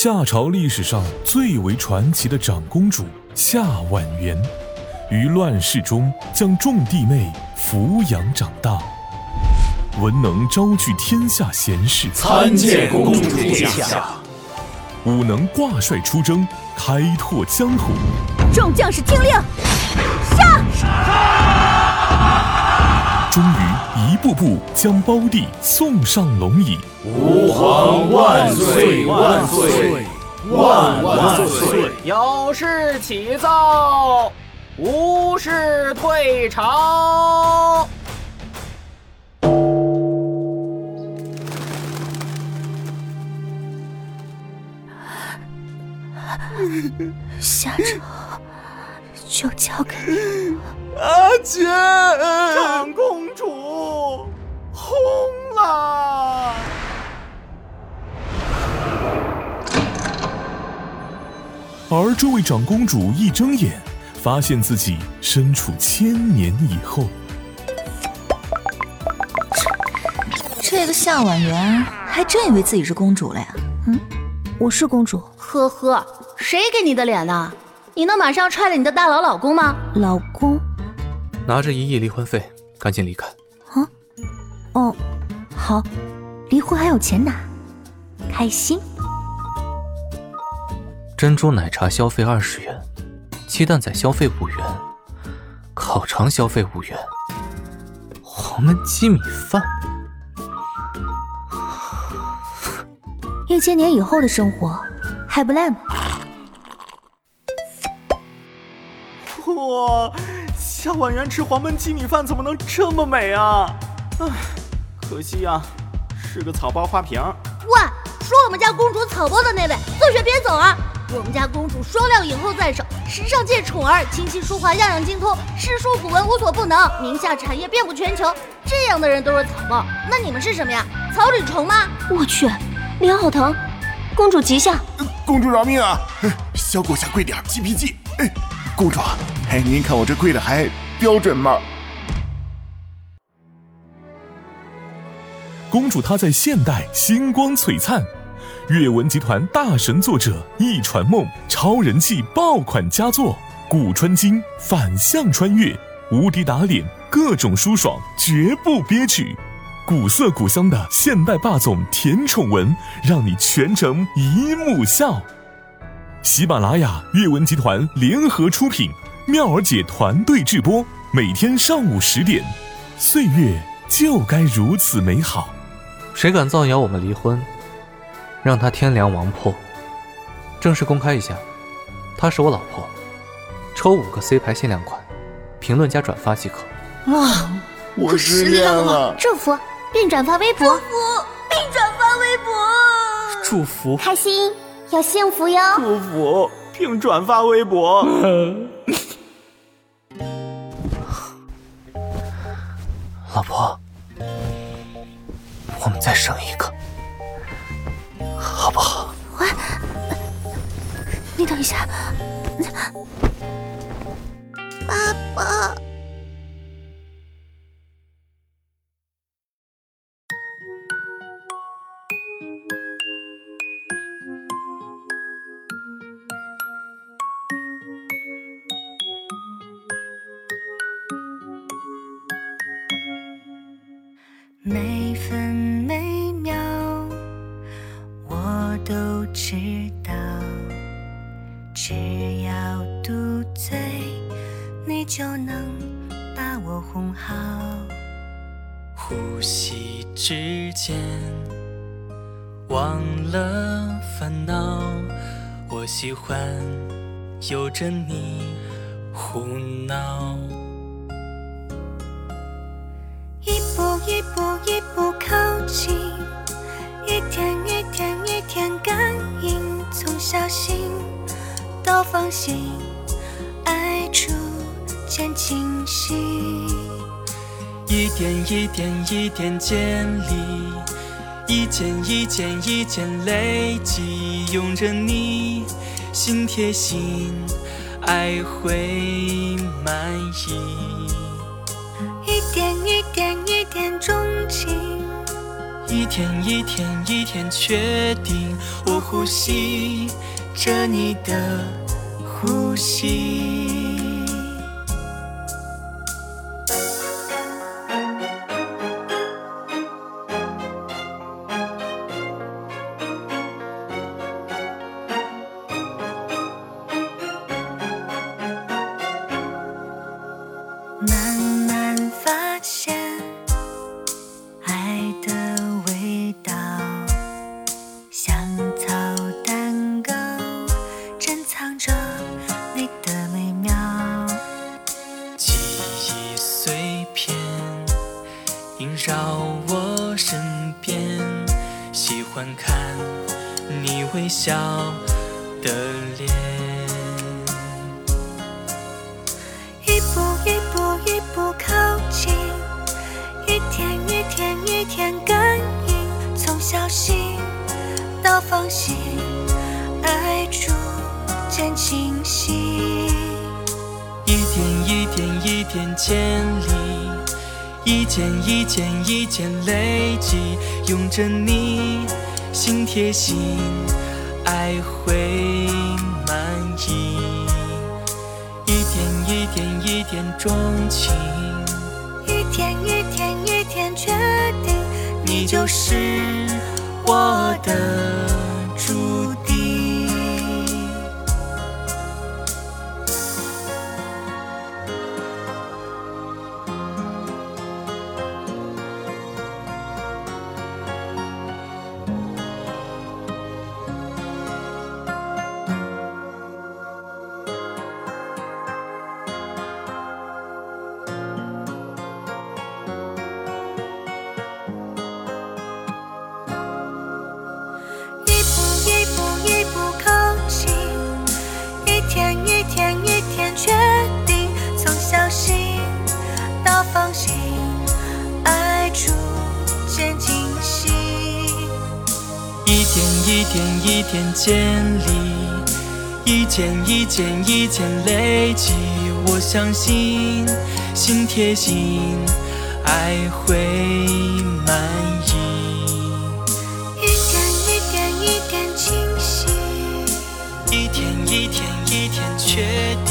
夏朝历史上最为传奇的长公主夏婉元，于乱世中将众弟妹抚养长大，文能招聚天下贤士，参见公主殿下；武能挂帅出征，开拓疆土。众将士听令，杀！终于一步步将胞弟送上龙椅。吾皇万岁万岁万万岁！有事启奏，无事退朝。下周就交给你。阿姐，长公主，轰了！而这位长公主一睁眼，发现自己身处千年以后。这个夏婉元还真以为自己是公主了呀？嗯，我是公主。呵呵，谁给你的脸呢？你能马上踹了你的大佬老公吗？老公，拿着一亿离婚费，赶紧离开。啊？哦，好，离婚还有钱拿，开心。珍珠奶茶消费二十元，鸡蛋仔消费五元，烤肠消费五元，黄焖鸡米饭。一千年以后的生活还不赖吗？哇，夏婉元吃黄焖鸡米饭怎么能这么美啊？唉，可惜呀，是个草包花瓶。喂，说我们家公主草包的那位，同学别走啊！我们家公主双料影后在手，时尚界宠儿，琴棋书画样样精通，诗书古文无所不能，名下产业遍布全球。这样的人都是草包，那你们是什么呀？草履虫吗？我去，脸好疼！公主吉祥，公主饶命啊！小狗下跪点，G P G。哎，公主，哎，您看我这跪的还标准吗？公主她在现代星光璀璨，阅文集团大神作者一传梦超人气爆款佳作，古穿今反向穿越，无敌打脸，各种舒爽，绝不憋屈。古色古香的现代霸总甜宠文，让你全程一目笑。喜马拉雅、阅文集团联合出品，妙儿姐团队制播，每天上午十点，岁月就该如此美好。谁敢造谣我们离婚，让他天良王破！正式公开一下，她是我老婆，抽五个 C 牌限量款，评论加转发即可。哇，我失恋了！祝福并转发微博，祝福并转发微博，祝福开心要幸福哟！祝福并转发微博。老婆，再生一个，好不好？喂你等一下，爸爸。每只要嘟嘴，你就能把我哄好。呼吸之间，忘了烦恼。我喜欢有着你胡闹。一步一步一步靠近，一天一天一天感应，从小心到放心，爱逐渐清晰。一点一点一点建立，一件一件一件累积，拥着你，心贴心，爱会满意。一点一点一点钟情，一天一天一天确定，我呼吸着你的呼吸。藏着你的美妙。记忆碎片萦绕我身边，喜欢看你微笑的脸。一步一步一步靠近，一天一天一天感应，从小心到放心，清晰。一点一点一点建立，一件一件一件累积，拥着你心贴心，爱会满意。一点一点一点钟情，一天一天一天确定，你就是我的天点一点建立，一件一件一件累积。我相信心贴心，爱会满溢。一点一点一点清晰，一天一天一天确定。